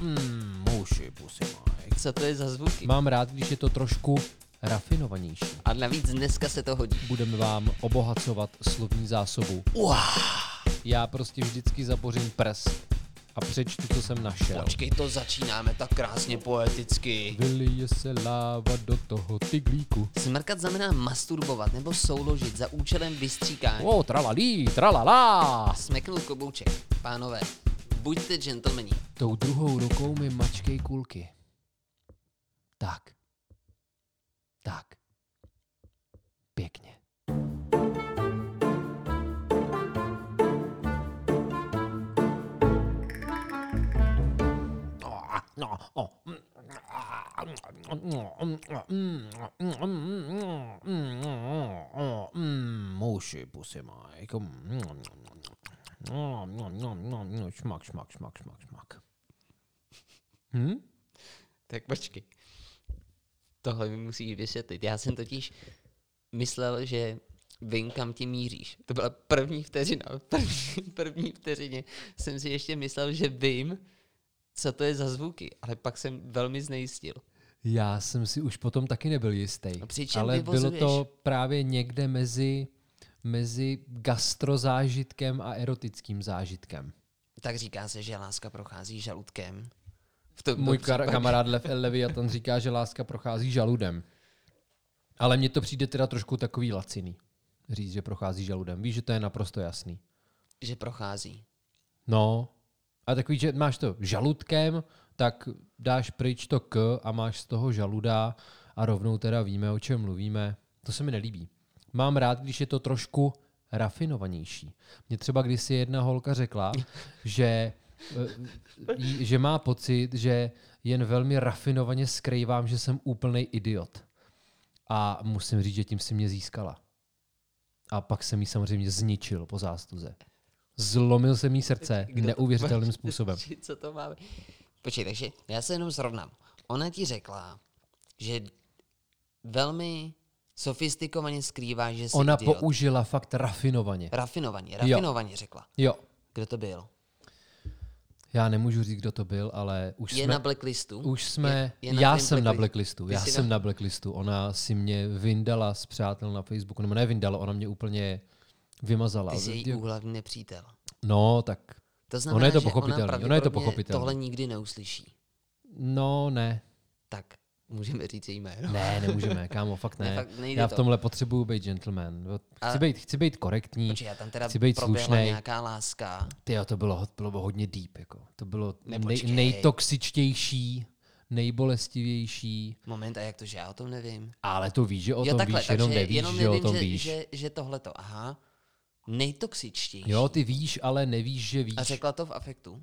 Mm, muši, pusy Mike. Co to je za zvuky? Mám rád, když je to trošku rafinovanější. A navíc dneska se to hodí. Budeme vám obohacovat slovní zásobu. Uá, Já prostě vždycky zabořím prs a přečtu, co jsem našel. počkej, to začínáme tak krásně poeticky. Vylije se láva do toho tyglíku. Smrkat znamená masturbovat nebo souložit za účelem vystříkání. O, tralalí, tralala. Smeknul klobouček. Pánové, buďte gentlemani. Tou druhou rukou mi mačkej kulky. Tak. Tak. Pěkně. No, o. Muši, pusy, Mike. Šmak, šmak, šmak, šmak, šmak. Hm? Tak počkej. Tohle mi musíš vysvětlit. Já jsem totiž myslel, že vím, kam ti míříš. To byla první vteřina. První, první vteřině jsem si ještě myslel, že vím, co to je za zvuky, ale pak jsem velmi znejistil. Já jsem si už potom taky nebyl jistý. No ale bylo to právě někde mezi, mezi gastrozážitkem a erotickým zážitkem. Tak říká se, že láska prochází žaludkem. V tom Můj kar- kamarád Lev El Leviathan říká, že láska prochází žaludem. Ale mně to přijde teda trošku takový laciný. Říct, že prochází žaludem. Víš, že to je naprosto jasný. Že prochází. No, a takový, že máš to žaludkem, tak dáš pryč to k a máš z toho žaluda a rovnou teda víme, o čem mluvíme. To se mi nelíbí. Mám rád, když je to trošku rafinovanější. Mně třeba kdysi jedna holka řekla, že, eh, že má pocit, že jen velmi rafinovaně skrývám, že jsem úplný idiot. A musím říct, že tím si mě získala. A pak jsem jí samozřejmě zničil po zástuze. Zlomil se mi srdce Kdo to- neuvěřitelným způsobem. Co to máme? Počkej, takže já se jenom srovnám. Ona ti řekla, že velmi sofistikovaně skrývá, že jsi Ona idiot. použila fakt rafinovaně. Rafinovaně, rafinovaně řekla. Jo, Kdo to byl? já nemůžu říct, kdo to byl, ale už Je jsme... na blacklistu? Už jsme, Je- je na já jsem na blackli- blacklistu, Ty já jsem na- na blacklistu. Ona si mě vyndala z přátel na Facebooku, nebo ne vyndala, ona mě úplně vymazala. Ty jsi její úhlavní nepřítel. No, tak, To znamená, Ono je to že pochopitelný, ona ono je to pochopitelný. tohle nikdy neuslyší. no ne, Tak, můžeme říct její jméno. ne, nemůžeme, kámo, fakt Ne, ne. fakt já v to. tomhle potřebuju být gentleman. Jo, Chci, A- být, chci být korektní, Počkej, já tam teda chci být slušnej. nějaká láska. Ty to bylo, bylo hodně deep, jako. To bylo nej, nejtoxičtější, nejbolestivější, Moment, a jak to, že já o tom nevím? ale to víš, že o jo, tom takhle, víš, jenom takže nevíš, jenom že o nevím, tom že, víš. Že, že tohle to, aha, nejtoxičtější. Jo, ty víš, ale nevíš, že víš. A řekla to v afektu?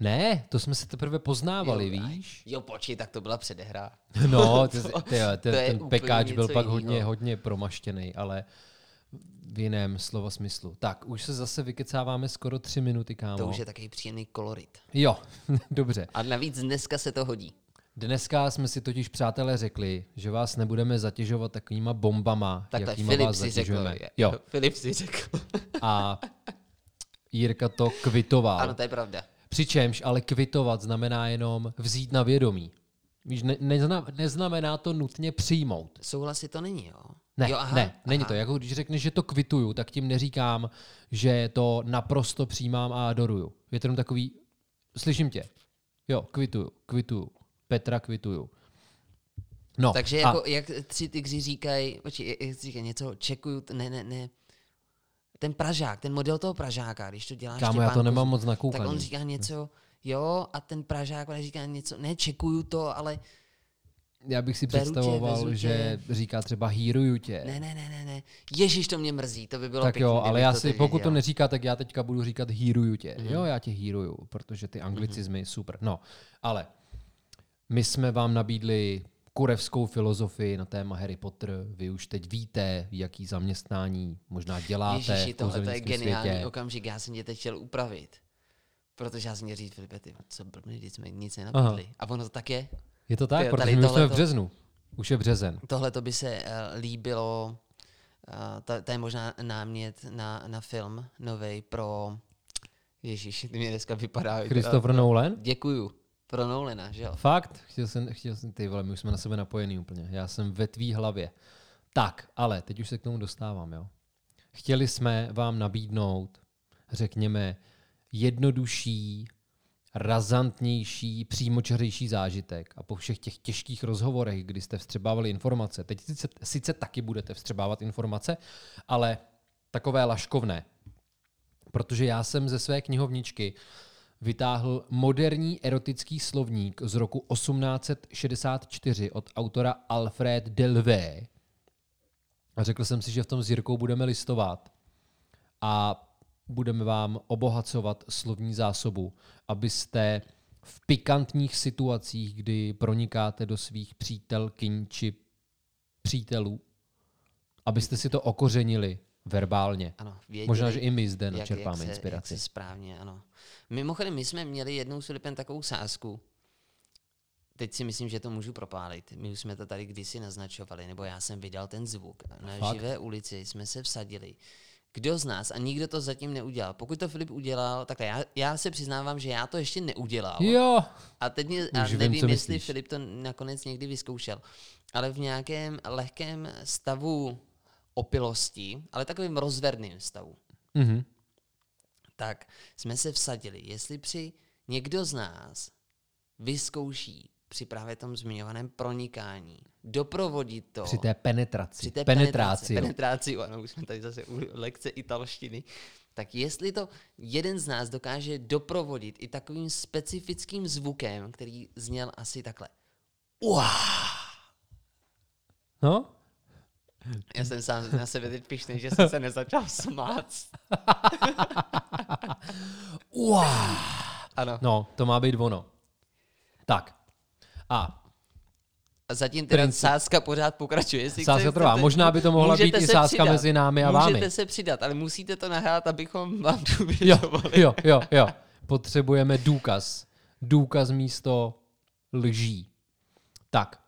Ne, to jsme se teprve poznávali, Jo, víš? Jo, počkej, tak to byla předehra. No, ty, ty, To- ty, to ten pekáč byl pak jinýho. hodně, hodně promaštěný, ale v jiném slova smyslu. Tak, už se zase vykecáváme skoro tři minuty, kámo. To už je takový příjemný kolorit. Jo, dobře. A navíc dneska se to hodí. Dneska jsme si totiž, přátelé, řekli, že vás nebudeme zatěžovat takovýma bombama, Takhle, jakýma Filip vás si řekl. zatěžujeme. je- Jo, Filip si řekl. a Jirka to kvitoval. ano, to je pravda. Přičemž ale kvitovat znamená jenom vzít na vědomí. Víš, ne, nezna, neznamená to nutně přijmout. Souhlasy to není, jo? Ne, jo, aha, ne, není aha. to. Jako když řekneš, že to kvituju, tak tím neříkám, že to naprosto přijímám a adoruju. Je to jenom takový, slyším tě. Jo, kvituju, kvituju. Petra kvituju. No, Takže a jako, jak tři tygři říkají, počkej, jak říkají něco, čekuju, ne, ne, ne, ten Pražák, ten model toho Pražáka, když to děláš kámo, já to nemám moc tak nakoukaný. on říká něco, jo, a ten Pražák on říká něco, ne, čekuju to, ale Já bych si beru tě, představoval, tě. že říká třeba hýruju tě. ne, ne, ne, ne, ne, ježíš, to mě mrzí, to by bylo tak pěkný, jo, ale já to si, pokud to věděl. neříká, tak já teďka budu říkat hýruju tě. Mhm. Jo, já tě hýruju, protože ty anglicizmy, super. No, ale my jsme vám nabídli kurevskou filozofii na téma Harry Potter. Vy už teď víte, jaký zaměstnání možná děláte Ježiši, tohle to je geniální světě. okamžik, já jsem tě teď chtěl upravit. Protože já jsem měl říct, Filipe, ty, co blbný, když jsme nic nenabídli. A ono to tak je. Je to tak, Tyjo, protože my už jsme v březnu. Už je březen. Tohle to by se uh, líbilo, uh, to, to je možná námět na, na film nový pro, Ježíš, ty mě dneska vypadá. Christopher Nolan? Děkuju. Pro Nolana, že jo? Fakt? Chtěl jsem, chtěl jsem, ty vole, my už jsme na sebe napojený úplně. Já jsem ve tvý hlavě. Tak, ale teď už se k tomu dostávám, jo. Chtěli jsme vám nabídnout, řekněme, jednodušší, razantnější, přímočařejší zážitek. A po všech těch těžkých rozhovorech, kdy jste vstřebávali informace, teď sice, sice taky budete vstřebávat informace, ale takové laškovné. Protože já jsem ze své knihovničky vytáhl moderní erotický slovník z roku 1864 od autora Alfred Delvé. A řekl jsem si, že v tom s Jirkou budeme listovat a budeme vám obohacovat slovní zásobu, abyste v pikantních situacích, kdy pronikáte do svých přítelkyň či přítelů, abyste si to okořenili verbálně. Ano, věděli, Možná, že i my zde jak, načerpáme jak se, inspiraci. Jak se správně, ano. Mimochodem, my jsme měli jednou s Filipem takovou sázku. Teď si myslím, že to můžu propálit. My už jsme to tady kdysi naznačovali, nebo já jsem vydal ten zvuk. Na Fakt? živé ulici jsme se vsadili. Kdo z nás, a nikdo to zatím neudělal. Pokud to Filip udělal, tak já, já se přiznávám, že já to ještě neudělal. Jo, A teď mě, a Už vím, nevím, co jestli myslíš. Filip to nakonec někdy vyzkoušel, ale v nějakém lehkém stavu opilosti, ale takovým rozverným stavu, mhm. tak jsme se vsadili, jestli při někdo z nás vyzkouší při právě tom zmiňovaném pronikání, doprovodit to při té penetraci. při té penetráci. penetraci, ano, už jsme tady zase u lekce italštiny, tak jestli to jeden z nás dokáže doprovodit i takovým specifickým zvukem, který zněl asi takhle. Uá! No, Já jsem sám na sebe teď pišný, že jsem se nezačal smát. Uá. Ano. no, to má být ono. Tak. A zatím teda Princip. sázka pořád pokračuje. Jestli Sázka chcete- trvá. Možná by to mohla být i sázka přidat. mezi námi a vámi. Můžete se přidat, ale musíte to nahrát, abychom vám jo, důvěřovali. jo, jo, jo. Potřebujeme důkaz. Důkaz místo lží. Tak.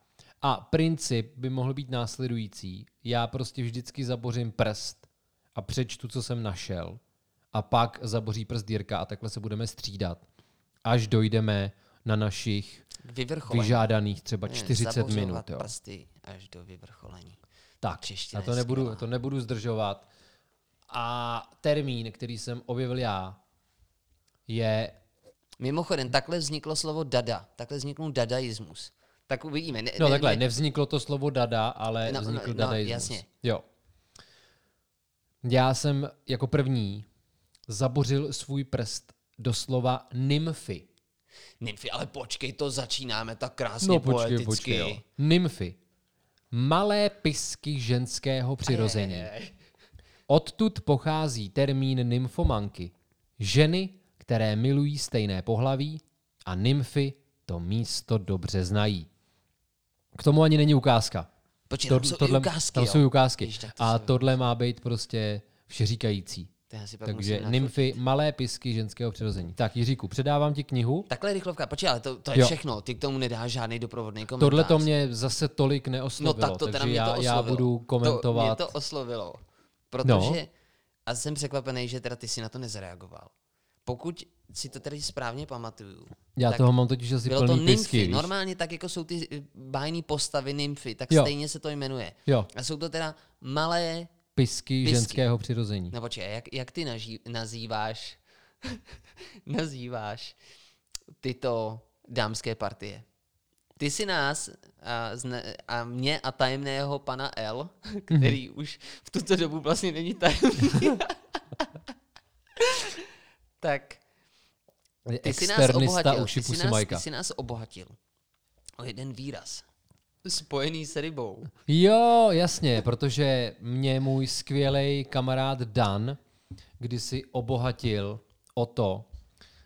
A princip by mohl být následující. Já prostě vždycky zabořím prst a přečtu, co jsem našel. A pak zaboří prst Jirka a takhle se budeme střídat. Až dojdeme na našich Vyvrcholení. vyžádaných třeba Ne, 40 zabořovat minut. Jo. prsty až do vyvrcholení. Tak, Čeština a to nebudu, to nebudu zdržovat. A termín, který jsem objevil já, je Mimochodem, takhle vzniklo slovo dada. Takhle vzniknul dadaismus. Tak uvidíme. Ne, No ne, takhle, ne, nevzniklo to slovo dada, ale No, no, no, vznikl no, dadaismus. jasně. Jo. Já jsem jako zabořil svůj prst do slova nymfy. Nymfy, ale počkej, to začínáme tak krásně No počkej, poeticky. počkej. Jo. Nymfy. Malé pisky ženského přirození. Ej, Odtud pochází termín nymfomanky. Ženy, které milují stejné pohlaví a nymfy to místo dobře znají. K tomu ani není ukázka. Počkej, To- tam jsou tohle, ukázky, tam jo? jsou ukázky. Ježiš, tak to A jsou- tohle má být prostě všeříkající. To Takže nymfy, malé pisky ženského přirození. Tak Jiříku, předávám ti knihu. Takhle rychlovka, počkej, ale to, to je Jo. všechno. Ty k tomu nedáš žádný doprovodný komentář. Tohle to mě zase tolik No neoslovilo, tak to teda takže mě to já, oslovilo. já budu komentovat. To, mě to oslovilo. Protože, No. a jsem překvapený, že teda ty si na to nezareagoval. Pokud si to tady správně pamatuju, já tak toho mám totiž asi bylo to plný nymfy. pisky? Normálně tak, jako jsou ty eh, bájné postavy nymfy, tak Jo. stejně se to jmenuje. Jo, A jsou to teda malé, pisky, Pisky. ženského přirození. nebo či, jak, jak ty naží, nazýváš, nazýváš tyto dámské partie? Ty si nás a, zne, a mě a tajemného pana L, který už v tuto dobu vlastně není tajemný, tak ty si nás Externista uši ty si pusy nás, Majka. ty si nás obohatil o jeden výraz. Spojený s rybou. Jo, jasně, protože mě můj skvělý kamarád Dan kdysi obohatil o to,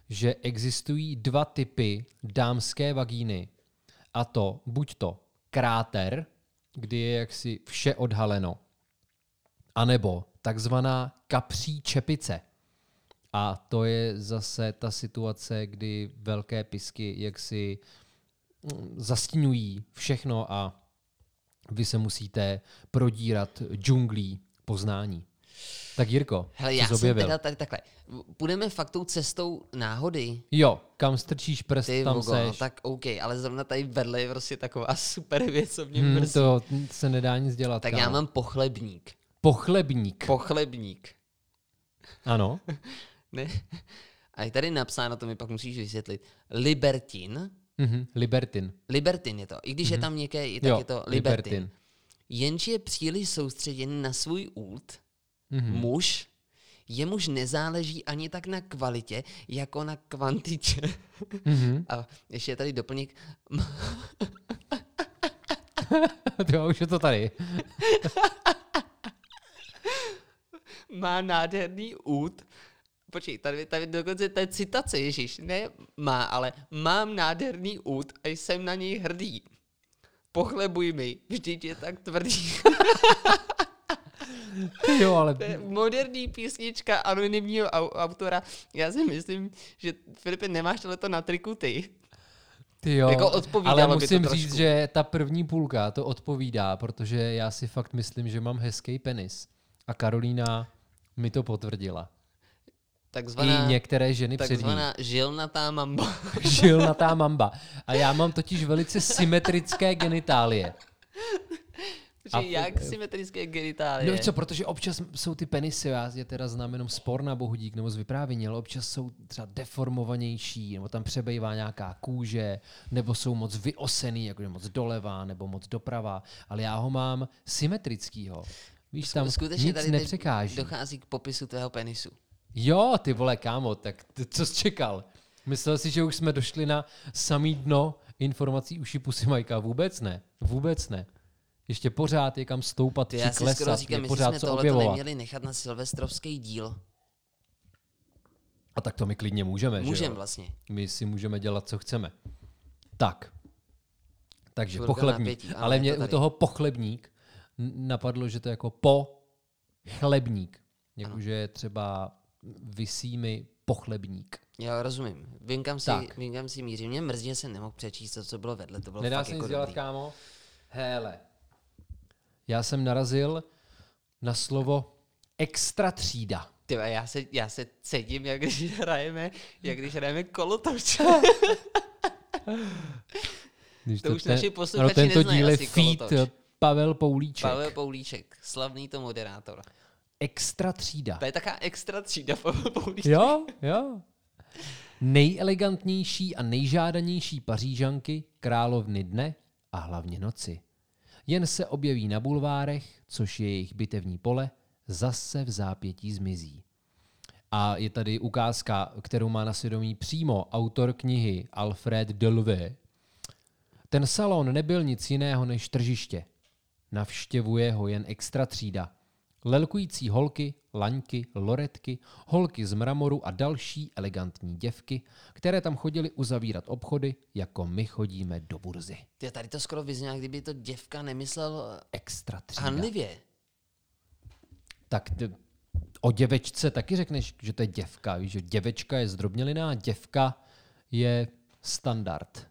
že existují dva typy dámské vagíny. A to buď to kráter, kdy je jaksi vše odhaleno, anebo takzvaná kapří čepice. A to je zase ta situace, kdy velké pisky jaksi mm, zastínují všechno a vy se musíte prodírat džunglí poznání. Tak Jirko, Hele, já jsem teda tady takhle. Půjdeme fakt tou cestou náhody. Jo, kam strčíš prst, Ty tam vogo, no, seš. tak OK, ale zrovna tady vedle je prostě taková super věc, co mě Hmm, mrzí. to se nedá nic dělat. tak kámo. já mám pochlebník. Pochlebník. Pochlebník. Ano. Ne? A je tady napsáno, to mi pak musíš vysvětlit. Libertin. Mhm. Libertin. Libertin je to. I když je tam měkké, tak Jo, je to Libertin. Libertin. Jenže je příliš soustředěn na svůj ult, Mhm. muž, jemuž nezáleží ani tak na kvalitě, jako na kvantiče. Mhm. A ještě je tady doplněk, jo, už je to tady. má nádherný út. Počkej, tady, tady dokonce to je citace, Ježíš. Ne má, ale mám nádherný út a jsem na něj hrdý. Pochlebuj mi, vždyť je tak tvrdý. Jo, ale To je moderní písnička anonymního au- autora. Já si myslím, že Filipe, nemáš tohleto na triku ty. Ty jo, Jako ale by to musím trošku. říct, že ta první půlka to odpovídá, protože já si fakt myslím, že mám hezký penis. A Karolína mi to potvrdila. Takzvaná, I některé ženy před ní. takzvaná žilnatá mamba. Žilnatá mamba. A já mám totiž velice symetrické genitálie. A- jak symetrické genitálie? No co, protože občas jsou ty penisy, já je teda znám jenom spor na bohudík nebo z vyprávění, ale občas jsou třeba deformovanější, nebo tam přebejvá nějaká kůže, nebo jsou moc vyosený, jako moc doleva, nebo moc doprava, ale já ho mám symetrickýho. Víš, tam Skutečně nic tady nepřekáží. dochází k popisu tvého penisu. Jo, ty vole, kámo, tak ty, co jsi čekal? Myslel si, že už jsme došli na samý dno informací uši pusy Majka? Vůbec ne, vůbec ne. Ještě pořád je kam stoupat Ty či já si skoro klesat, říkám, je pořád jsme co objevovat. neměli nechat na silvestrovský díl. A tak to my klidně můžeme, že Můžem jo? vlastně. My si můžeme dělat, co chceme. Tak. Takže Chvilka pochlebník. napětí, Ale mě to u toho pochlebník napadlo, že to je jako po chlebník. Jakože je třeba vysí mi pochlebník. Já rozumím. Vím, kam si, Tak. vím, kam si mířím. Mě mrzí, že jsem nemohl přečíst to, co bylo vedle. To bylo Nedá se jako nic dělat, dobrý. kámo? Hele. Já jsem narazil na slovo extra třída. Ty, vole, já se, já se cítím, jak když hrajeme, jak když hrajeme kolotoč. Když To už naši ano, posluchači tento neznají díl je asi feed. Pavel Poulíček. Pavel Poulíček, slavný to moderátor. Extra třída. To je taká extra třída. Jo, jo. Nejelegantnější a nejžádanější pařížanky, královny dne a hlavně noci. Jen se objeví na bulvárech, což je jejich bitevní pole, zase v zápětí zmizí. A je tady ukázka, kterou má na svědomí přímo autor knihy Alfred Delvaux. Ten salon nebyl nic jiného než tržiště. Navštěvuje ho jen extra třída. Lelkující holky, laňky, loretky, holky z mramoru a další elegantní děvky, které tam chodily uzavírat obchody, jako my chodíme do burzy. Ty, tady to skoro vyznělo, jak kdyby to děvka nemyslel Extra třída. hanlivě. Tak d- o děvečce taky řekneš, že to je děvka. Víš, že děvečka je zdrobněliná, děvka je standard.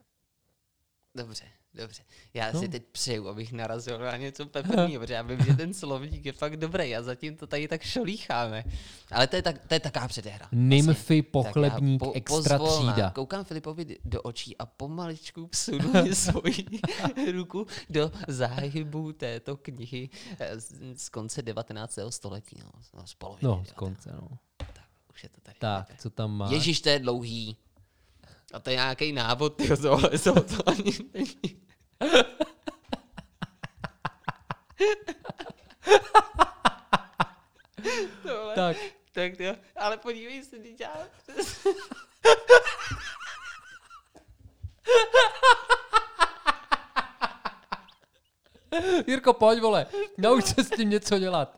Dobře, dobře. Já No. si teď přeju, abych narazil na něco peprního, protože já vím, že ten slovník je fakt dobrý a zatím to tady tak šolícháme. Ale to je, tak, to je taká předehra. Nymfy, já pochlebník, po- extra pozvolna třída. Koukám Filipovi do očí a pomaličku psunu svoji ruku do záhybu této knihy eh, z, z konce 19. století. No, no z poloviny. No, z 19. konce, no. Tak, už je to tady. Tak, co tam má? Ježíš, to je dlouhý. A to je nějaký návod, tyjo, tohle to, to ani není. Tohle, Tak, tak jo, ale podívej se, teď já... Jirko, pojď, vole. Nauč se s tím něco dělat.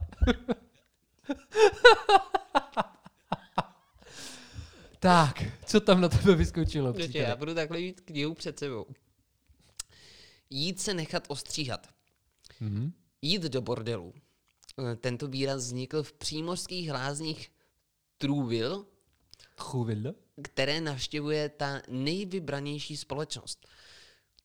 tak, co tam na tebe vyskočilo? Příteli? já budu takhle mít knihu před sebou. Jít se nechat ostříhat. Mhm. Jít do bordelu. Eh, Tento výraz vznikl v přímořských lázních Trouville, Chuvil. které navštěvuje ta nejvybranější společnost.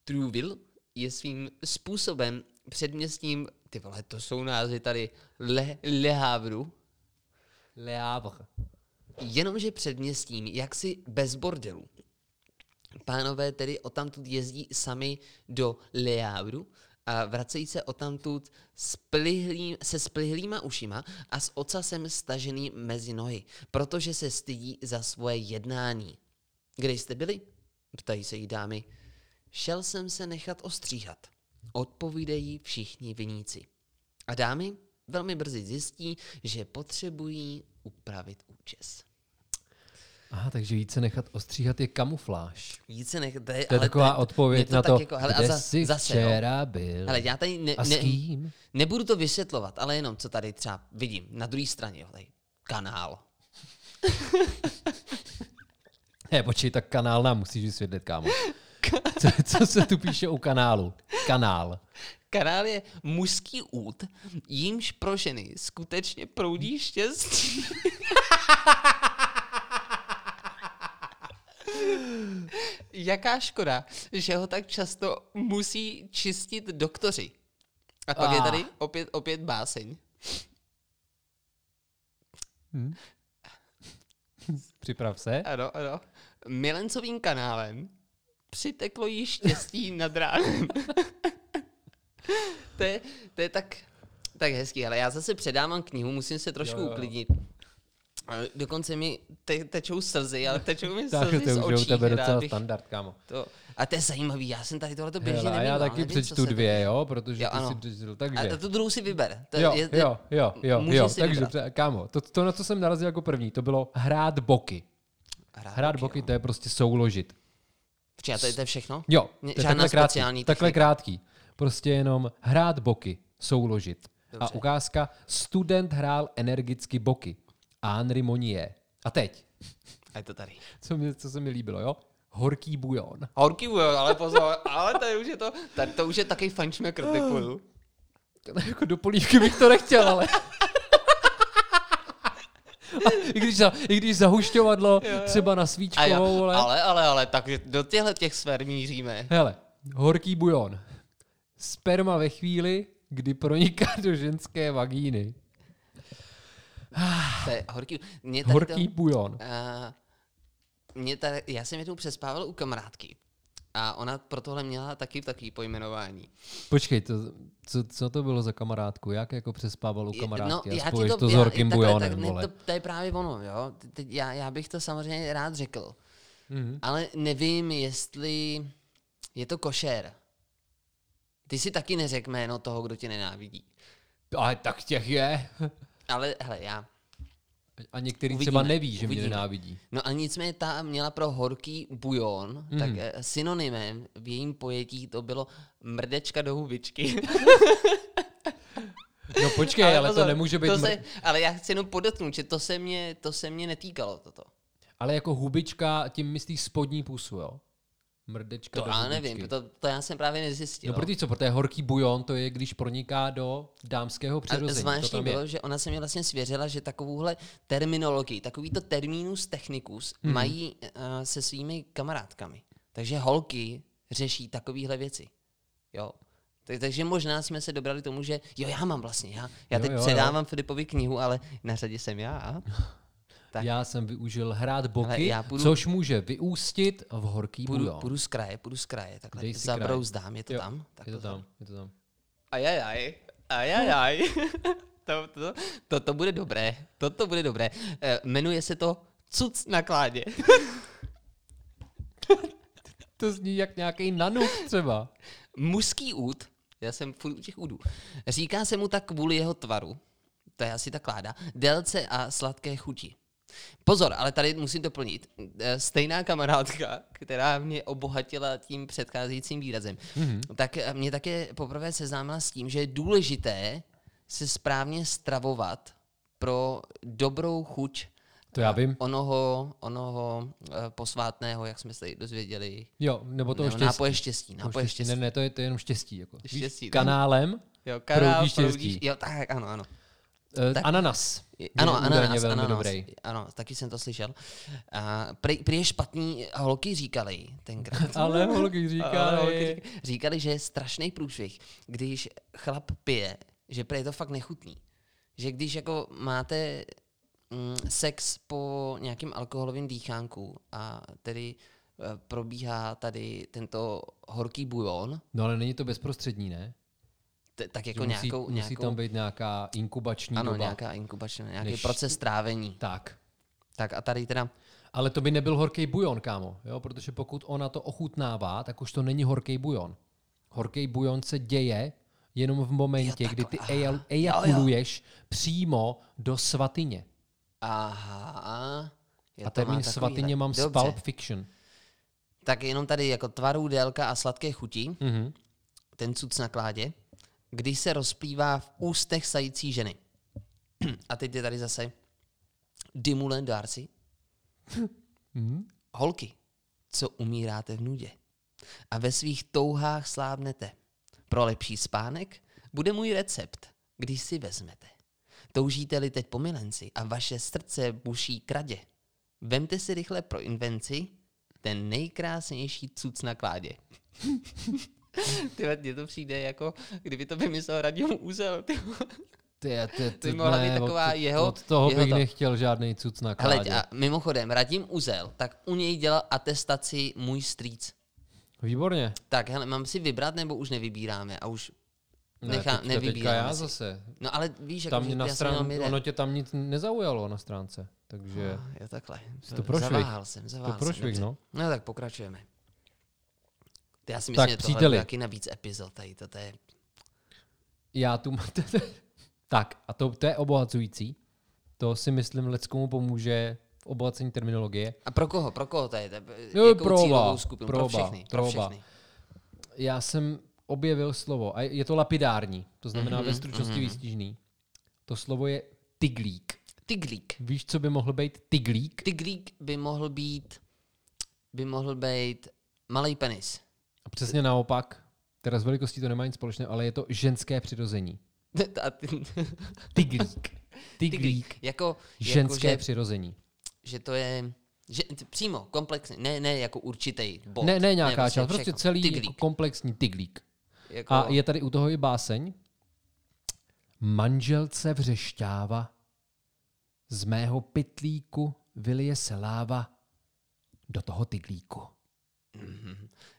Trouville je svým způsobem předměstím, ty vole, to jsou názvy tady, Le, Le Havru, Le Havre. Jenomže předměstím, jaksi bez bordelů. Pánové tedy odtamtud jezdí sami do Le Havre a vracejí se odtamtud splihlým, se splihlýma ušima a s ocasem staženým mezi nohy, protože se stydí za svoje jednání. Kde jste byli? Ptají se jí dámy. Šel jsem se nechat ostříhat. Odpovídají všichni viníci. A dámy velmi brzy zjistí, že potřebují upravit účes. Aha, takže více nechat ostříhat je kamufláž. Více nech... To je, To je ale taková to, odpověď mě na to, jako, hele, a kde za, jsi zase, jo. včera byl. Hele, já tady ne, a s ne, kým? nebudu to vysvětlovat, ale jenom, co tady třeba vidím. Na druhé straně, jo, tady kanál. Ne, počkej, tak kanál nám musíš vysvětlit, kámo. Co, co se tu píše u kanálu? Kanál. Kanál je mužský út, jímž pro ženy skutečně proudí štěstí. Jaká škoda, že ho tak často musí čistit doktoři. A pak je Ah. tady opět, opět báseň. Připrav se. Ano, ano. Milencovým kanálem přiteklo jí štěstí nad ránem. to, je, to je tak, tak hezký, ale já zase předávám knihu, musím se trošku Jo, jo. uklidnit. A Dokonce mi te, tečou slzy, ale tečou mi Tak slzy to z je u očí. tebe docela bych standard, kámo. to, a to je zajímavý, já jsem tady tohleto běžně neměl, já taky nevím, přečtu dvě, jo, protože Jo, ty ano. si přečetl, A, takže. a tu druhou si vyber. To Jo, je, jo, jo, jo, jo, si takže vybrat. kámo, to, to, na co jsem narazil jako první, to bylo hrát boky. Hrát, Hrát boky, to je prostě souložit. Počkej, a to je, to všechno? Jo, to je žádná takhle krátký, speciální takhle technika. krátký. Prostě jenom hrát boky, souložit. Dobře. A ukázka, student hrál energicky boky. Henri Monnier. A teď, A je to tady. co, mě, co se mi líbilo, jo? Horký bujon. Horký bujon, ale pozor, ale tady už je to, tady to už je taky fančmekr typu. jako do polívky bych to nechtěl, ale... A I když, za, I když zahušťovadlo třeba na A jo, svíčkovou, ale... ale, ale, ale, tak do těchto těch sfér míříme. Hele, horký bujon. Sperma ve chvíli, kdy proniká do ženské vagíny. To je horký. Mě tady Horký to, bujon. uh, mě tady, já jsem jednou přespával u kamarádky. A ona pro tohle měla taky takový pojmenování. Počkej, to, co, co to bylo za kamarádku? Jak jako přespával u kamarádky? no, a já ti spoješ to, to s já- horkým takhle, bujonem, tak, ne, vole. to, to, je právě ono, jo. Teď já, já bych to samozřejmě rád řekl. Mhm. Ale nevím, jestli je to košer. Ty si taky neřek jméno toho, kdo tě nenávidí. Ale tak těch je. Ale hele, já. A některý Uvidíme, třeba neví, že uvidíme. mě nenávidí. No a nicméně ta měla pro horký bujon, mm. Tak eh, synonymem v jejím pojetí to bylo mrdečka do hubičky. No počkej, ale, to pozor, nemůže být... To mr- se, ale já chci jenom podotknout, že to se mě, to se mě netýkalo toto. Ale jako hubička, tím myslíš spodní pusu, jo? Mrdečka To já nevím, to, to já jsem právě nezjistil. No protože co, protože horký bujon, to je, když proniká do dámského A přirození. to zvláštní bylo, je. že ona se mi vlastně svěřila, že takovouhle terminologii, takovýto terminus technicus Mhm. mají uh, se svými kamarádkami. Takže holky řeší takovéhle věci. Jo. Tak, takže možná jsme se dobrali tomu, že jo, já mám vlastně, já, já Jo, teď jo, jo. předávám Filipovi knihu, ale na řadě jsem já. Tak. Já jsem využil hrát boky, Ale já půjdu- což může vyústit v horký Půjdu, bujon. půjdu z kraje, půjdu z kraje, takhle Dej si zabrouzdám, je to Jo, tam? Tak je to tam, je to tam. Ajajaj, ajajaj. to, to, to, to bude dobré, to, to bude dobré. Eh, jmenuje se to Cuc na kládě. To zní jak nějaký nanuk třeba. Mužský út, já jsem furt u těch údů, říká se mu tak kvůli jeho tvaru, to je asi ta kláda, délce a sladké chuti. Pozor, ale tady musím doplnit. Eh, Stejná kamarádka, která mě obohatila tím předcházejícím výrazem, Mhm. mm-hmm. tak eh, mě také poprvé seznámila s tím, že je důležité se správně stravovat pro dobrou chuť To já vím. onoho, onoho eh, posvátného, jak jsme se dozvěděli. Jo, nebo Nebo štěstí. nápoje štěstí. Nápoje štěstí. štěstí. Ne, ne, to je, to je jenom štěstí. Jako. Víš, Štěstí, no. kanálem Jo, kanál, proudí štěstí. proudíš- Jo, tak, ano, ano. Uh, Tak- ananas. Ano, ananas, velmi ananas. dobrý. Ano, taky jsem to slyšel. A prý, prý je špatný, holky říkali tenkrát. Ale holky Ale říkali. holky řík- říkali, že je strašný průšvih, když chlap pije, že prý je to fakt nechutný. Že když jako máte mm, sex po nějakém alkoholovém dýchánku a tedy eh, probíhá tady tento horký bujon, No ale není to bezprostřední, ne? T- tak jako musí, nějakou, musí nějakou tam být nějaká inkubační ano, doba. nějaká inkubační, nějaký než- proces trávení. Tak. Tak a tady teda, Ale to by nebyl horký bujon, kámo, jo? protože pokud ona to ochutnává, tak už to není horký bujon. Horký bujon se děje jenom v momentě, Jo, kdy ty aha. ejakuluješ přímo do svatyně. aha, jo, A termín svatyně mám z Dobře. Pulp Fiction. Tak jenom tady jako tvaru, délka a sladké chuti, Mhm. ten cuc na kládě, když se rozplývá v ústech sající ženy. A teď je tady zase Dimulen Darcy. Mhm. Holky, co umíráte v nudě a ve svých touhách slábnete. Pro lepší spánek bude můj recept, když si vezmete. Toužíte-li teď po milenci a vaše srdce buší kradě, vemte si rychle pro invenci ten nejkrásnější cuc na kládě. Ty mně to přijde jako, kdyby to vymyslel Radim Úzel. Ty. Ty, ty, ty, by mohla být ne, taková od, jeho- od toho jeho bych to. nechtěl žádný cuc na Hele, a mimochodem, Radim Uzel, tak u něj dělal atestaci můj strýc. Výborně. Tak, hele, mám si vybrat, nebo už nevybíráme a už Ne, nechá, teďka, teďka nevybíráme já si. zase. No ale víš, jako, Tam že mě na jeden. ono tě tam nic nezaujalo na stránce, takže Ah, Jo, takhle. to prošvih. Zaváhal jsem, zaváhal to prošvih, jsem. no. No tak pokračujeme. Já si myslím, Tak, že tohle příteli. taky na víc epizod tady, to, to je... Já tu... tak, a to, to je obohacující. To si myslím, leckomu pomůže v obohacení terminologie. A pro koho, pro koho to je? Jo, jakou pro oba, skupinu? pro Pro oba, všechny, pro pro všechny. Já jsem objevil slovo, a je to lapidární, to znamená Mhm, ve stručnosti výstižný. To slovo je tyglík. Tyglík. Víš, co by mohl být tyglík? Tyglík by mohl být, by mohl být malý penis. Přesně naopak, teda s velikostí to nemá nic společného, ale je to ženské přirození. Tyglík. Tyglík. Jako, Ženské jako že, přirození. že to je že, přímo, komplexně, ne, ne jako určitý bod. Ne, ne nějaká prostě část, prostě celý Tyglík. jako komplexní tyglík. Jako, A je tady u toho i báseň. Manželce vřešťáva, z mého pytlíku vylije se láva do toho tyglíku.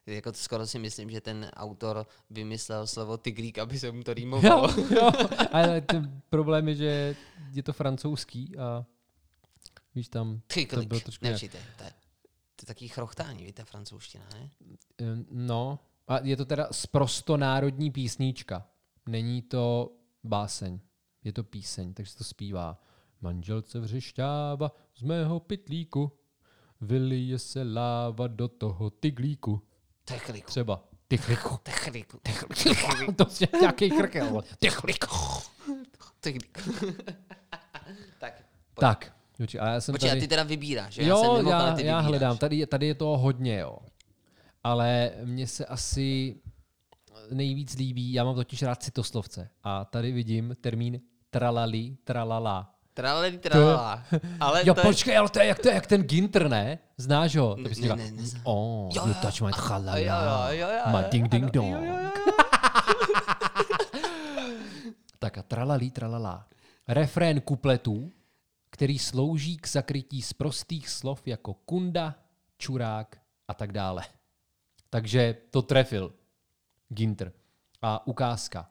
Jako to skoro si myslím, že ten autor vymyslel slovo tyglík, aby se mu to Jo, rýmovalo. jo, ale ten problém je, že je to francouzský a víš tam, to Tyglík, bylo trošku nepřijde. To je, to je taký chrochtání, víte, francouzština, ne? No, a je to teda sprosto národní písnička. Není to báseň, je to píseň, takže se to zpívá. Manželce vřešťáva z mého pytlíku, vylije se láva do toho tyglíku. Techliku. Třeba. Tychlíku. Techliku. to je nějaký krkel. Tychlíku. Techliku. tak, Tak, počkej, a já jsem počkej, a tady... ty teda vybíráš, že? já jsem Jo, nemohl, ale já, ty já hledám. Tady, je- tady je toho hodně, jo. Ale mně se asi nejvíc líbí, já mám totiž rád citoslovce. A tady vidím termín tralali, tralala. Tralali, tralala. Ale Jo, to počkej, ale to je jak, to je jak ten Ginter, ne? Znáš ho? To bys Ne, říkal, ne, oh, Jo, you touch my jo, jo, jo, my ding ding dong. Tak a tralalí, tralala. Refrén kupletů, který slouží k zakrytí z prostých slov jako kunda, čurák a tak dále. Takže to trefil Ginter. A ukázka.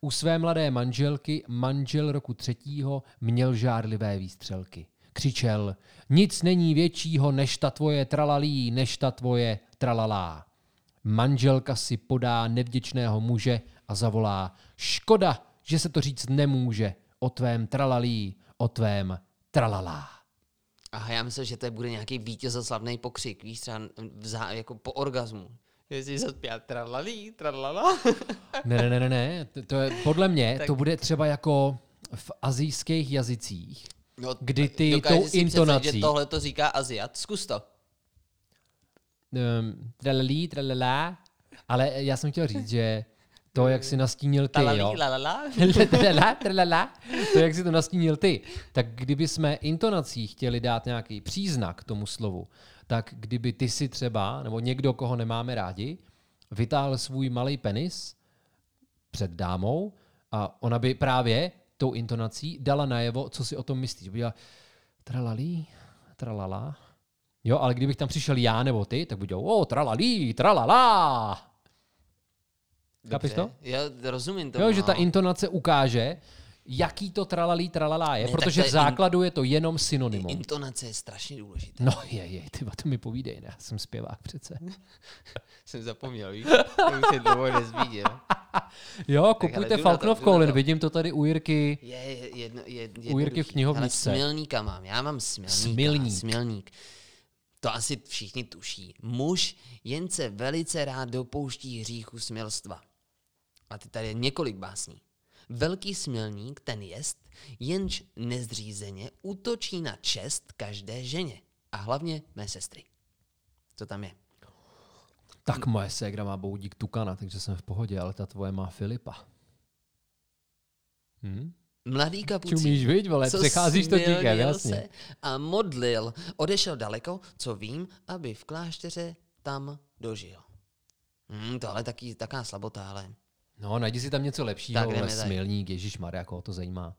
U své mladé manželky manžel roku třetího měl žárlivé výstřelky. Křičel, nic není většího než ta tvoje tralalí, než ta tvoje tralalá. Manželka si podá nevděčného muže a zavolá, škoda, že se to říct nemůže o tvém tralalí, o tvém tralalá. Aha, já myslel, že to bude nějaký vítězoslavný pokřik, víš, třeba v zá, jako po orgazmu. Jestli zaspěl tralalí, tralala. Ne, ne, ne, ne, ne. To, to je, podle mě to bude třeba jako v azijských jazycích, No, kdy ty tou si představit, intonací, že tohle to říká Aziat. Zkus to. um, tralalí, tralalá, ale já jsem chtěl říct, že to, jak si nastínil ty, Talalí, jo, lalala. Tralala, tralala. to, jak si to nastínil ty, tak kdyby jsme intonací chtěli dát nějaký příznak tomu slovu, tak kdyby ty si třeba, nebo někdo, koho nemáme rádi, vytáhl svůj malý penis před dámou a ona by právě tou intonací dala najevo, co si o tom myslí. Že by dělala, Tralalí, tralala. Jo, ale kdybych tam přišel já nebo ty, tak budou, o, tralalí, tralala. Chápeš to? Já rozumím tomu. Jo, že ta no. intonace ukáže, jaký to tralalí, tralala je, Ne, protože to v je in- základu je to jenom synonymum. Intonace je strašně důležitá. No je, je, ty to mi povídej, ne? já jsem zpěvák přece. Jsem zapomněl, víš? To už se dlouho. Jo, kupujte Falknov Colin, vidím to tady u Jirky. Je, je, jedno, je, U Jirky v knihovničce. Ale smilníka mám, já mám smilníka. Smilník. Smilník. To asi všichni tuší. Muž jen se velice rád dopouští hříchu smilstva. A ty tady je několik básní. Velký smilník, ten jest, jenž nezdřízeně útočí na čest každé ženě. A hlavně mé sestry. Co tam je? Tak moje ségra má boudík tukana, takže jsem v pohodě, ale ta tvoje má Filipa. Hm? Mladý kapucín. Čumíš, viď, vole, co přecházíš to díkem, jasně. se a modlil. Odešel daleko, co vím, aby v klášteře tam dožil. Hmm, to ale taky taká slabota, ale No, najdi si tam něco lepšího, Tak smilník, Ježíš Maria, koho to zajímá.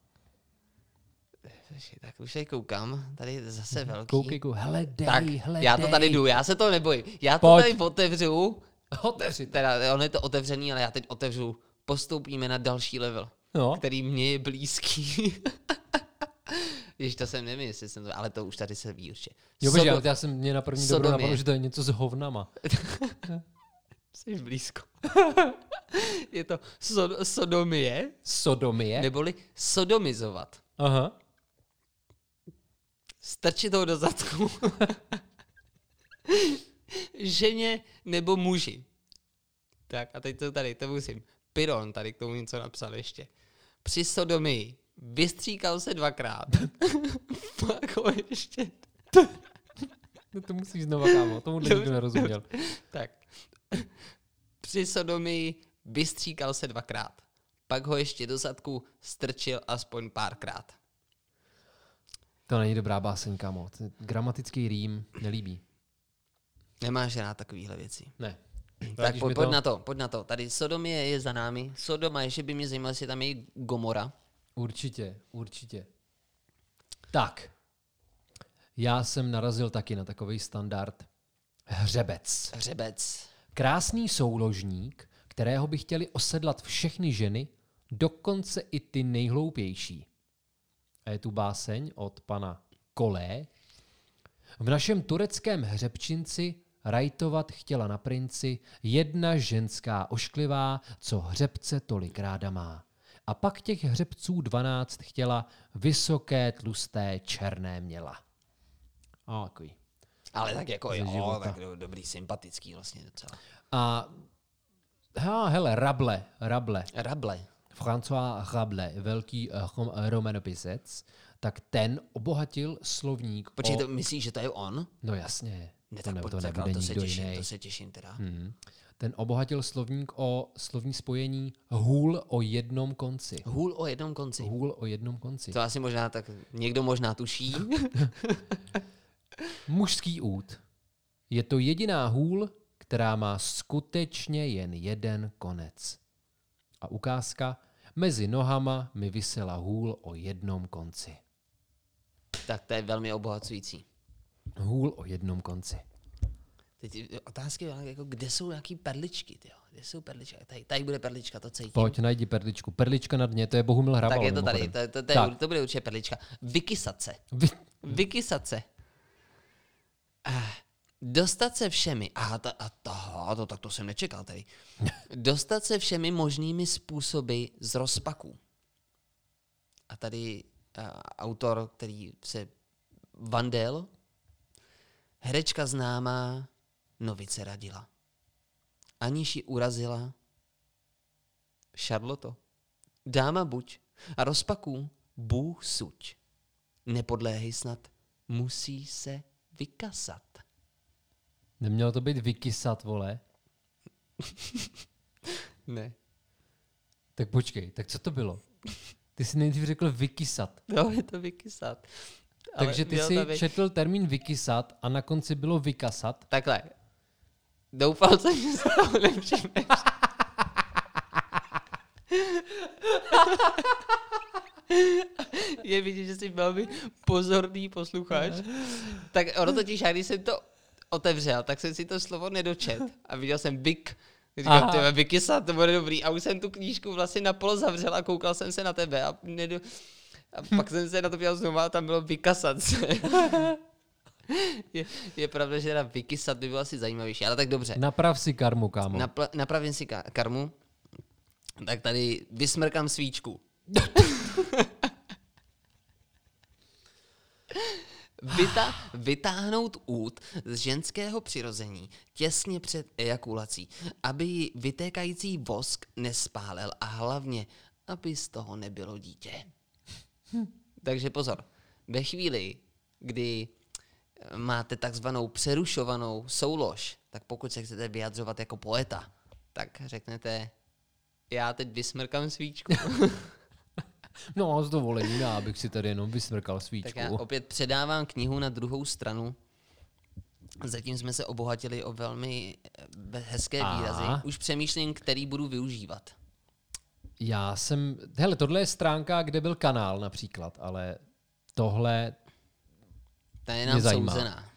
tak už tady koukám, tady je zase velký. Mhm. Koukej, koukej, hele, dej, tak, hele, já to tady jdu, já se to nebojím. Já to Pojď. tady otevřu, Otevři teda on je to otevřený, ale já teď otevřu, postoupíme na další level, No, který mě je blízký. Když to jsem nevím, jestli jsem to, ale to už tady se ví určitě. jo, Sodo- já, jsem mě na první dobro Sodomie. napadlo, že to je něco s hovnama. Jsi blízko. je to so- sodomie, Sodomie? neboli sodomizovat. Aha. Strčit ho do zadku. Ženě nebo muži. Tak a teď to tady, to musím. Piron tady k tomu něco napsal ještě. Při sodomii vystříkal se dvakrát. Pak ho ještě. No to musíš znova, kámo, tomu nikdo nerozuměl. Tak. Při sodomii vystříkal se dvakrát. Pak ho ještě do zadku strčil aspoň párkrát. To není dobrá báseň, kámo. Ten Gramatický rým nelíbí. Nemáš rád takovýhle věci. Ne. Tak Vrátíš pojď, to? na to, pojď na to. Tady Sodomie je za námi. Sodoma, ještě by mě zajímalo, jestli tam je i Gomora. Určitě, určitě. Tak. Já jsem narazil taky na takový standard. Hřebec. Hřebec. Krásný souložník, kterého by chtěli osedlat všechny ženy, dokonce i ty nejhloupější. A je tu báseň od pana Kolé. V našem tureckém hřebčinci rajtovat chtěla na princi jedna ženská ošklivá, co hřebce tolik ráda má. A pak těch hřebců dvanáct chtěla vysoké, tlusté, černé měla. A takový. Ale tak jako jo, života. tak do, dobrý, sympatický vlastně docela. A ha, hele, Rable, Rable, Rable. François Rable, velký rom, romanopisec, tak ten obohatil slovník Počkej, o... to myslíš, že to je on? No jasně, Ne, to, ne, to tak, to se těším, jiný. to se těším teda. Hmm. Ten obohatil slovník o slovní spojení hůl o jednom konci. Hůl o jednom konci. Hůl o jednom konci. To asi možná tak, někdo možná tuší. Mužský út. Je to jediná hůl, která má skutečně jen jeden konec. A ukázka, mezi nohama mi vysela hůl o jednom konci. tak to je velmi obohacující. Hůl o jednom konci. Teď otázky, jako, kde jsou nějaký perličky, tyjo? Kde jsou perličky? Tady, tady bude perlička, to cítím. Pojď, najdi perličku. Perlička na dně, to je Bohumil Hrabal. tak je to tady, to, to, to, Tak. je, to bude určitě perlička. Vykysat se. Vy... Vykysat se. Eh, Dostat se všemi, aha, ta, a ta, to, tak to jsem nečekal tady. Dostat se všemi možnými způsoby z rozpaků. A tady uh, autor, který se Vandel, herečka známá, novice radila. Aniž ji urazila, Šarloto, dáma buď a rozpaků Bůh suď. Nepodléhej snad, musí se vykasat. Nemělo to být vykysat, vole. Ne. Tak počkej, tak co to bylo? Ty jsi nejdřív řekl vykysat. No, je to vykysat. Takže ty jsi být- četl termín vykysat a na konci bylo vykasat. Takhle. Doufal jsem, že se toho nevšimneš. je vidět, že jsi velmi pozorný posluchač. Tak ono totiž, já když jsem to otevřel, tak jsem si to slovo nedočet a viděl jsem Vic. Říkám, tyhle, Vikisa, to bude dobrý. A už jsem tu knížku vlastně napolo zavřel a koukal jsem se na tebe a, nedo... a pak jsem se na to dělal znovu a tam bylo vykasat se. je, je, pravda, že teda vykysat by bylo asi zajímavější, ale tak dobře. Naprav si karmu, kámo. Napla- napravím si ka- karmu, tak tady vysmrkám svíčku. Vyta- vytáhnout út z ženského přirození těsně před ejakulací, aby ji vytékající vosk nespálil a hlavně, aby z toho nebylo dítě. Takže pozor, ve chvíli, kdy eh, máte takzvanou přerušovanou soulož, tak pokud se chcete vyjadřovat jako poeta, tak řeknete, já teď vysmrkám svíčku. No, s dovolením, já bych si tady jenom vysmrkal svíčku. tak já opět předávám knihu na druhou stranu. Zatím jsme se obohatili o velmi eh, hezké A? výrazy. Už přemýšlím, který budu využívat. Já jsem, hele, tohle je stránka, kde byl kanál například, ale tohle, Ta je nám souzená.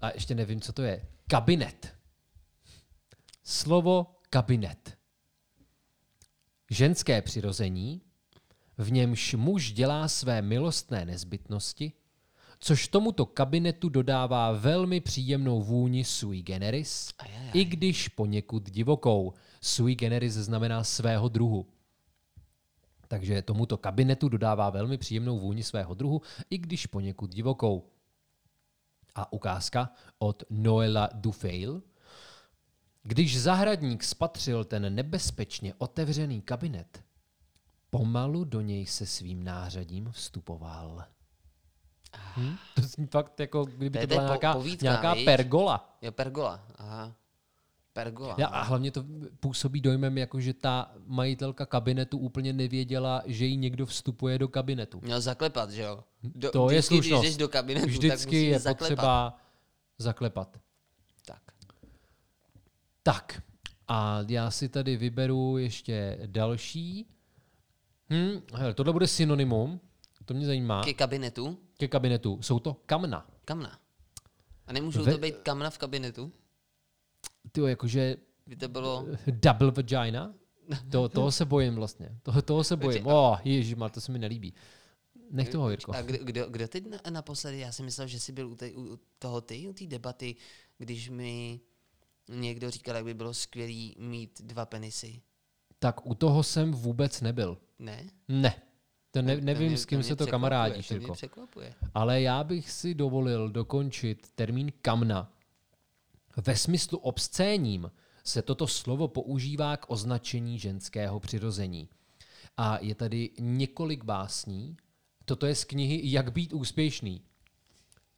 a ještě nevím, co to je, kabinet. Slovo kabinet. Ženské přirození, v němž muž dělá své milostné nezbytnosti, což tomuto kabinetu dodává velmi příjemnou vůni sui generis, Ajajaj. i když poněkud divokou. Sui generis znamená svého druhu. Takže tomuto kabinetu dodává velmi příjemnou vůni svého druhu, i když poněkud divokou. A ukázka od Noela Dufail. Když zahradník spatřil ten nebezpečně otevřený kabinet, pomalu do něj se svým nářadím vstupoval. Hm? To zní fakt jako, kdyby To byla nějaká, povídka, nějaká pergola. Jo, pergola. Aha. Pergola. Ja, a hlavně to působí dojmem, jako že ta majitelka kabinetu úplně nevěděla, že jí někdo vstupuje do kabinetu. Měl zaklepat, že jo? Do, To je slušnost. Když jdeš do kabinetu, tak Vždycky musíš je zaklepat. potřeba zaklepat. Tak. Tak, a já si tady vyberu ještě další. Hm, hele, tohle bude synonymum, to mě zajímá, Ke kabinetu? ke kabinetu. Jsou to kamna. Kamna. A nemůžou Ve- to být kamna v kabinetu? Ty jakože By to bylo... double vagina? To, toho se bojím vlastně. Toho, toho se bojím. Oh, ježišmar, to se mi nelíbí. Nech toho, Jirko. A kdo, kdo, kdo teď na, naposledy? Já si myslel, že jsi byl u, tej, u toho ty, u té debaty, když mi někdo říkal, jak by bylo skvělý mít dva penisy. Tak u toho jsem vůbec nebyl. Ne? Ne. To ne, To nevím, mě- s kým mě se to kamarádíš, To mě překvapuje. Ale já bych si dovolil dokončit termín kamna. Ve smyslu obscéním se toto slovo používá k označení ženského přirození. A je tady několik básní. Toto je z knihy Jak být úspěšný.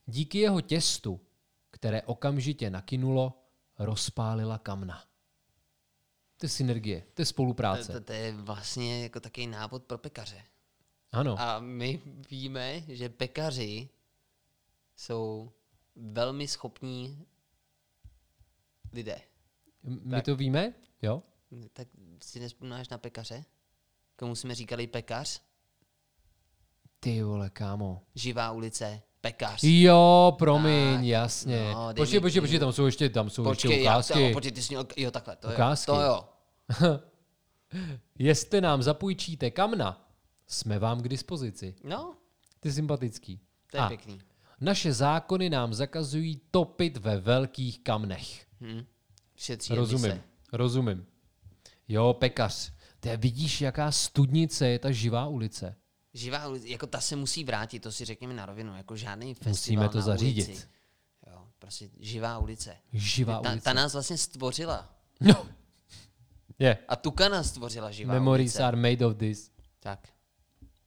Díky jeho těstu, které okamžitě nakynulo, rozpálila kamna. To je synergie, to je To, spolupráce. to, to je vlastně jako takový návod pro pekaře. Ano. A my víme, že pekaři jsou velmi schopní lidé. My to víme? Jo? Tak si nespomínáš na pekaře? Komu jsme říkali pekař? Ty vole, kámo. Živá ulice, pekař. Jo, promiň, Tak, jasně. no, počkej, počkej, počkej, tam jsou ještě, tam jsou Počkej, ještě já, ukázky. to, počkej, ty jsi měl, jo takhle, to Ukázky. jo. To jo. Jestli nám zapůjčíte kamna, jsme vám k dispozici. No, Ty sympatický. to je A pěkný. naše zákony nám zakazují topit ve velkých kamnech. Hm. Šetří Rozumím, emise. rozumím. Jo, pekař. Ty vidíš, jaká studnice je ta živá ulice. Živá ulice, jako ta se musí vrátit, to si řekněme na rovinu, jako žádný festival Musíme to na zařídit. Ulici. Jo, prostě živá ulice. Živá Ta, ulice. ta nás vlastně stvořila. No. Je. A Tukana stvořila živá Memories ulice. are made of this. Tak.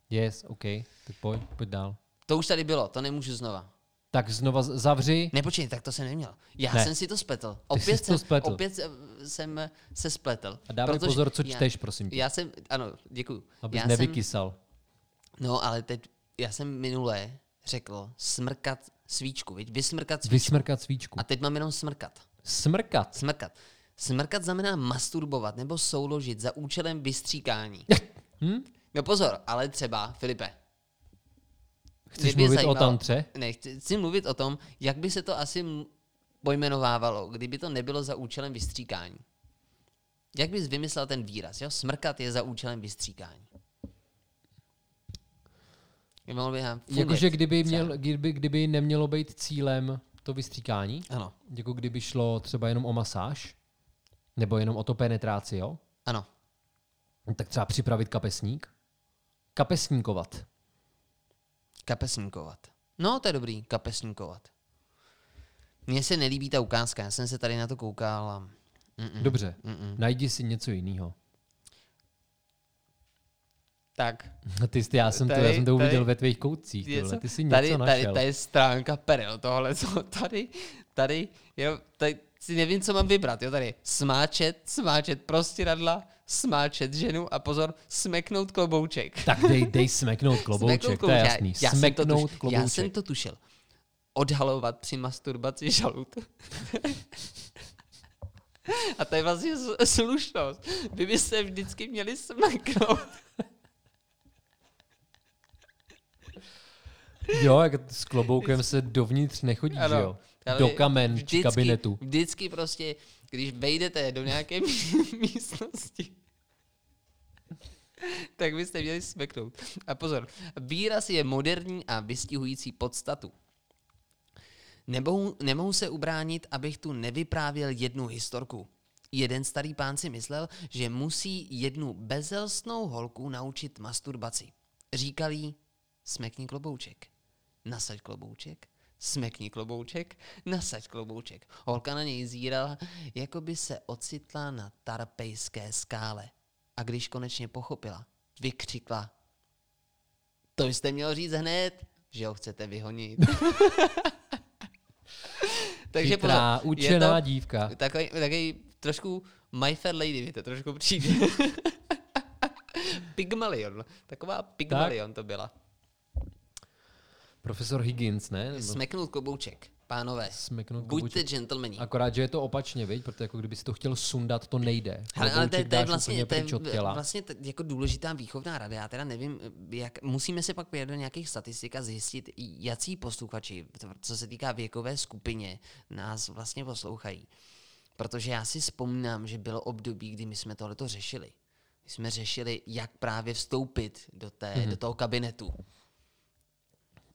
Yes, OK. Tak pojď, pojď dál. To už tady bylo, to nemůžu znova. Tak znova zavři. Ne, počkej, tak to jsem neměl. Já Ne. jsem si to spletl. jsi Opět, to jsem, spletl. opět jsem- se spletl. A dávej pozor, co já- čteš, prosím tě. Já jsem, ano, děkuju. Abys já nevykysal. Jsem, no, ale teď, já jsem minule řekl smrkat svíčku, viď? Vysmrkat svíčku. Vysmrkat svíčku. A teď mám jenom smrkat. Smrkat. Smrkat. Smrkat znamená masturbovat nebo souložit za účelem vystříkání. Hm? No pozor, ale třeba, Filipe, Chceš mluvit zajímalo- o tantře? Ne, chci, chci mluvit o tom, jak by se to asi pojmenovávalo, kdyby to nebylo za účelem vystříkání. Jak bys vymyslel ten výraz, jo? Smrkat je za účelem vystříkání. Jakože kdyby, měl, kdyby, kdyby nemělo být cílem to vystříkání, Ano, jako kdyby šlo třeba jenom o masáž, nebo jenom o to penetráci, jo? ano. Tak třeba připravit kapesník. Kapesníkovat. Kapesníkovat. No, to je dobrý, kapesníkovat. Mně se nelíbí ta ukázka, já jsem se tady na to koukal a... Mm-mm. Dobře, Mm-mm. najdi si něco jiného. Tak, Ty, jsi- já jsem, to, Tady- já jsem to tady- uviděl ve tvých koutcích. něco- Tohle. Ty jsi něco tady, tady, našel. tady je stránka perel, tohle, co tady, tady, jo, tady si nevím, co mám vybrat, jo, tady smáčet, smáčet prostěradla, smáčet ženu a pozor, smeknout klobouček. Tak dej, dej smeknout klobouček, Smeknout to je klobouček. jasný. Já, já, jsem to smeknout tuš, klobouček. já jsem to tušil. Odhalovat při masturbaci žalud. A to je vlastně slušnost. Vy byste vždycky měli smeknout. Jo, jak s kloboukem se dovnitř nechodí, že jo? Do kamen, vždycky, kabinetu. Vždycky prostě, když vejdete do nějaké mí- místnosti, tak byste měli smeknout. A pozor, výraz je moderní a vystihující podstatu. Nemohu, nemohu se ubránit, abych tu nevyprávěl jednu historku. Jeden starý pán si myslel, že musí jednu bezelstnou holku naučit masturbaci. Říkal jí, smekni klobouček, nasaď klobouček, smekni klobouček, nasaď klobouček. Holka na něj zírala, jako by se ocitla na tarpejské skále. A když konečně pochopila, vykřikla, to jste měl říct hned, že ho chcete vyhonit. Takže Chytrá, pozor, je učená to dívka. Takový, takový trošku My Fair Lady, to trošku přijde. Pygmalion. Taková Pygmalion to byla. Profesor Higgins, ne? Nebo Smeknout klobouček, pánové. smeknout Buďte klobouček. gentlemani. Akorát, že je to opačně, viď? Protože jako kdyby si to chtěl sundat, to nejde. Ale, ale to, je- to je vlastně, to je vlastně t- jako důležitá výchovná rada. Já teda nevím, jak, musíme se pak podívat do nějakých statistik a zjistit, jací posluchači, co se týká věkové skupině, nás vlastně poslouchají. Protože já si vzpomínám, že bylo období, kdy my jsme tohleto řešili. My jsme řešili, jak právě vstoupit do, té, Mhm. do toho kabinetu.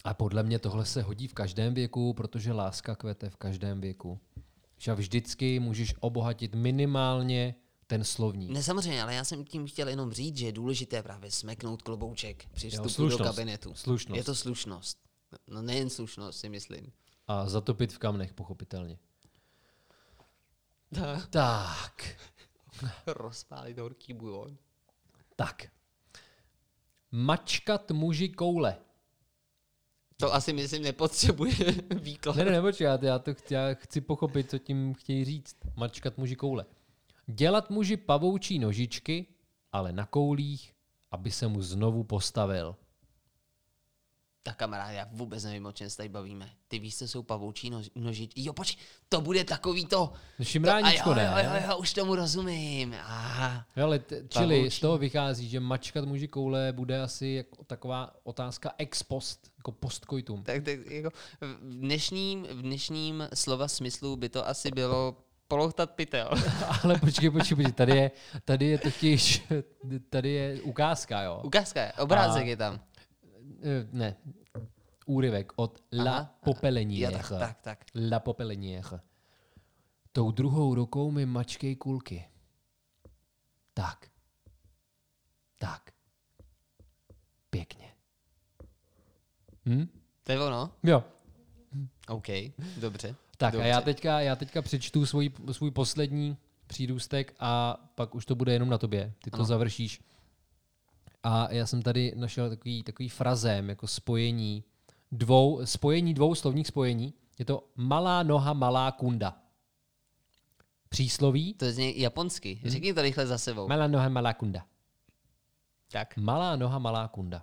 A podle mě tohle se hodí v každém věku, protože láska kvete v každém věku. Že vždycky můžeš obohatit minimálně ten slovník. Ne, samozřejmě, ale já jsem tím chtěl jenom říct, že je důležité právě smeknout klobouček při vstupu do slušnost. kabinetu. Slušnost. Je to slušnost. No nejen slušnost, si myslím. A zatopit v kamnech, pochopitelně. Tak. Tak, Rozpálit horký bujon. tak. Mačkat muži koule. To asi myslím nepotřebuje výklad. Ne, ne, ne, já, já, to chci, já chci pochopit, co tím chtějí říct. Mačkat muži koule. Dělat muži pavoučí nožičky, ale na koulích, aby se mu znovu postavil. Tak kamarád, já vůbec nevím, o čem se tady bavíme. Ty víš, co jsou pavoučí nož, nožičky. Jo, počkej, to bude takový to. No, Šimráníčko, to, a jo, ne? jo, jo, jo, už tomu rozumím. Aha. Jo, Ale t- čili z toho vychází, že mačkat muži koule bude asi jako taková otázka ex post, jako postkoitum. Tak, tak jako v dnešním, v dnešním slova smyslu by to asi bylo polohtat pytel. Ale počkej, počkej, počkej, tady je, tady je totiž, tady je ukázka, jo. Ukázka je, obrázek A- je tam. Eh, Ne, úryvek od La Aha, Popelenière. Jo, tak, tak, tak. La Popelenière. Tou druhou rukou mi mačkej kulky. Tak. Tak. Pěkně. Hm? To je ono? Jo. OK, dobře. Tak dobře. a já teďka, já teďka přečtu svůj, svůj poslední přírůstek a pak už to bude jenom na tobě. Ty to Ano. završíš. A já jsem tady našel takový, takový frazém, jako spojení dvou, spojení dvou slovních spojení. Je to malá noha, malá kunda. Přísloví. To zní japonsky. Řekni to rychle za sebou. Malá noha, malá kunda. Tak. Malá noha, malá kunda.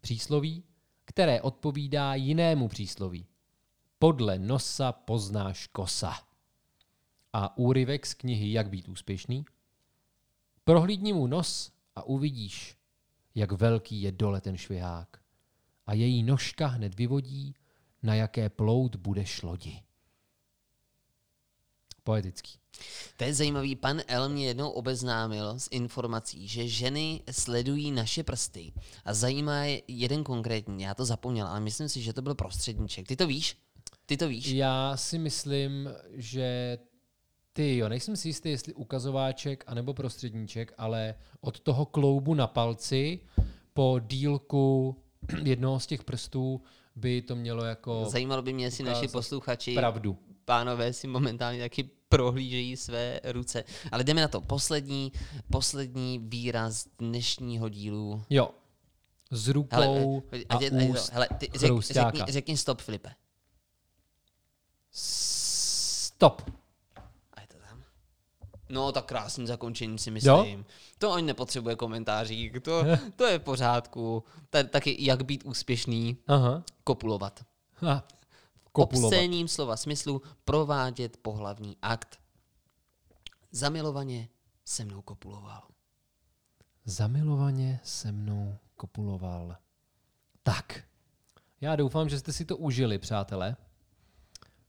Přísloví, které odpovídá jinému přísloví. Podle nosa poznáš kosa. A úryvek z knihy Jak být úspěšný. Prohlídni mu nos a uvidíš, jak velký je dole ten švihák. a její nožka hned vyvodí, na jaké plout budeš lodi. Poetický. To je zajímavý. Pan L mě jednou obeznámil s informací, že ženy sledují naše prsty a zajímá je jeden konkrétní. Já to zapomněl, ale myslím si, že to byl prostředníček. Ty to víš? Ty to víš? Já si myslím, že ty jo, nejsem si jistý, jestli ukazováček anebo prostředníček, ale od toho kloubu na palci po dílku jednoho z těch prstů by to mělo jako Zajímalo by mě, jestli naši posluchači, pravdu. pánové, si momentálně taky prohlížejí své ruce. Ale jdeme na to. Poslední, poslední výraz dnešního dílu. Jo. S rukou Hele, a je- ať je to- úst hele, ty řek, řekni, řekni stop, Filipe. Stop. A je to tam? No, tak krásný zakončení si myslím. Jo? To ani nepotřebuje komentářík, to, to je v pořádku. Ta, taky jak být úspěšný, Aha. kopulovat. Ha. Kopulovat. obscénním slova smyslu provádět pohlavní akt. Zamilovaně se mnou kopuloval. Zamilovaně se mnou kopuloval. Tak, já doufám, že jste si to užili, přátelé.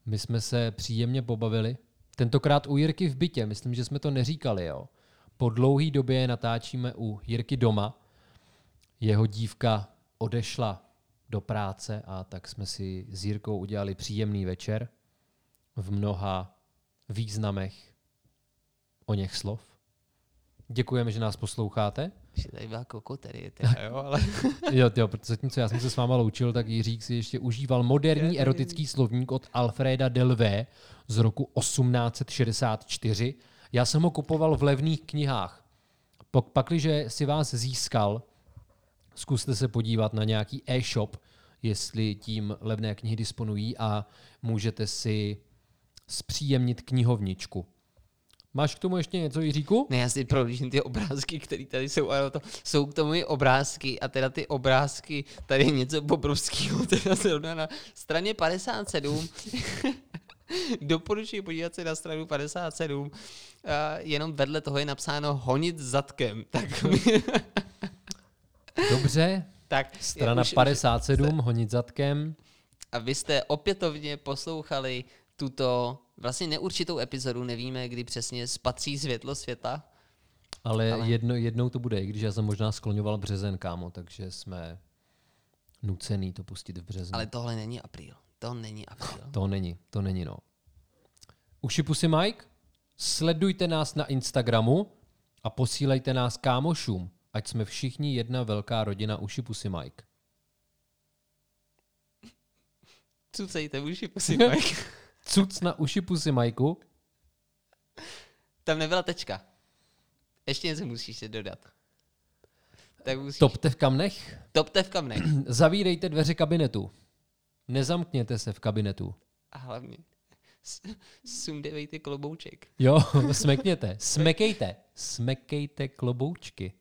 My jsme se příjemně pobavili. Tentokrát u Jirky v bytě, myslím, že jsme to neříkali, jo. Po dlouhé době natáčíme u Jirky doma. Jeho dívka odešla do práce a tak jsme si s Jirkou udělali příjemný večer v mnoha významech o něch slov. Děkujeme, že nás posloucháte. Že tady byla kokoterie, teda, jo, ale... Jo, jo, protože zatímco já jsem se s váma loučil, tak Jiřík si ještě užíval moderní erotický slovník od Alfreda Delvé z roku 1864. Já jsem ho kupoval v levných knihách. Pak, pakliže si vás získal, zkuste se podívat na nějaký e-shop, jestli tím levné knihy disponují a můžete si zpříjemnit knihovničku. Máš k tomu ještě něco, Jiříku? Ne, já si prohlížím ty obrázky, které tady jsou, ale to jsou k tomu i obrázky a teda ty obrázky, tady je něco bobrovského, teda zrovna na straně 57. Doporučuji podívat se na stranu 57. A jenom vedle toho je napsáno honit zadkem. Tak, Dobře, tak strana už- už- 57, honit zadkem. A vy jste opětovně poslouchali tuto vlastně neurčitou epizodu, nevíme, kdy přesně spatří světlo světa. Ale, Ale- Jedno, jednou to bude, i když já jsem možná skloňoval březen, kámo, takže jsme nucený to pustit v březnu. Ale tohle není apríl. To není apríl. To není, to není no. Uši pusy Mike, sledujte nás na Instagramu a posílejte nás kámošům, ať jsme všichni jedna velká rodina Uši pusy Mike. Cucejte uši, prosím, Mike. Cuc na Uši pusy Majku. Tam nebyla tečka. Ještě něco musíš si dodat. Tak musíš... Topte v kamnech, Topte v kamnech. zavírejte dveře kabinetu. Nezamkněte se v kabinetu. A hlavně sundevejte klobouček. Jo, smekněte, smekejte, smekejte kloboučky.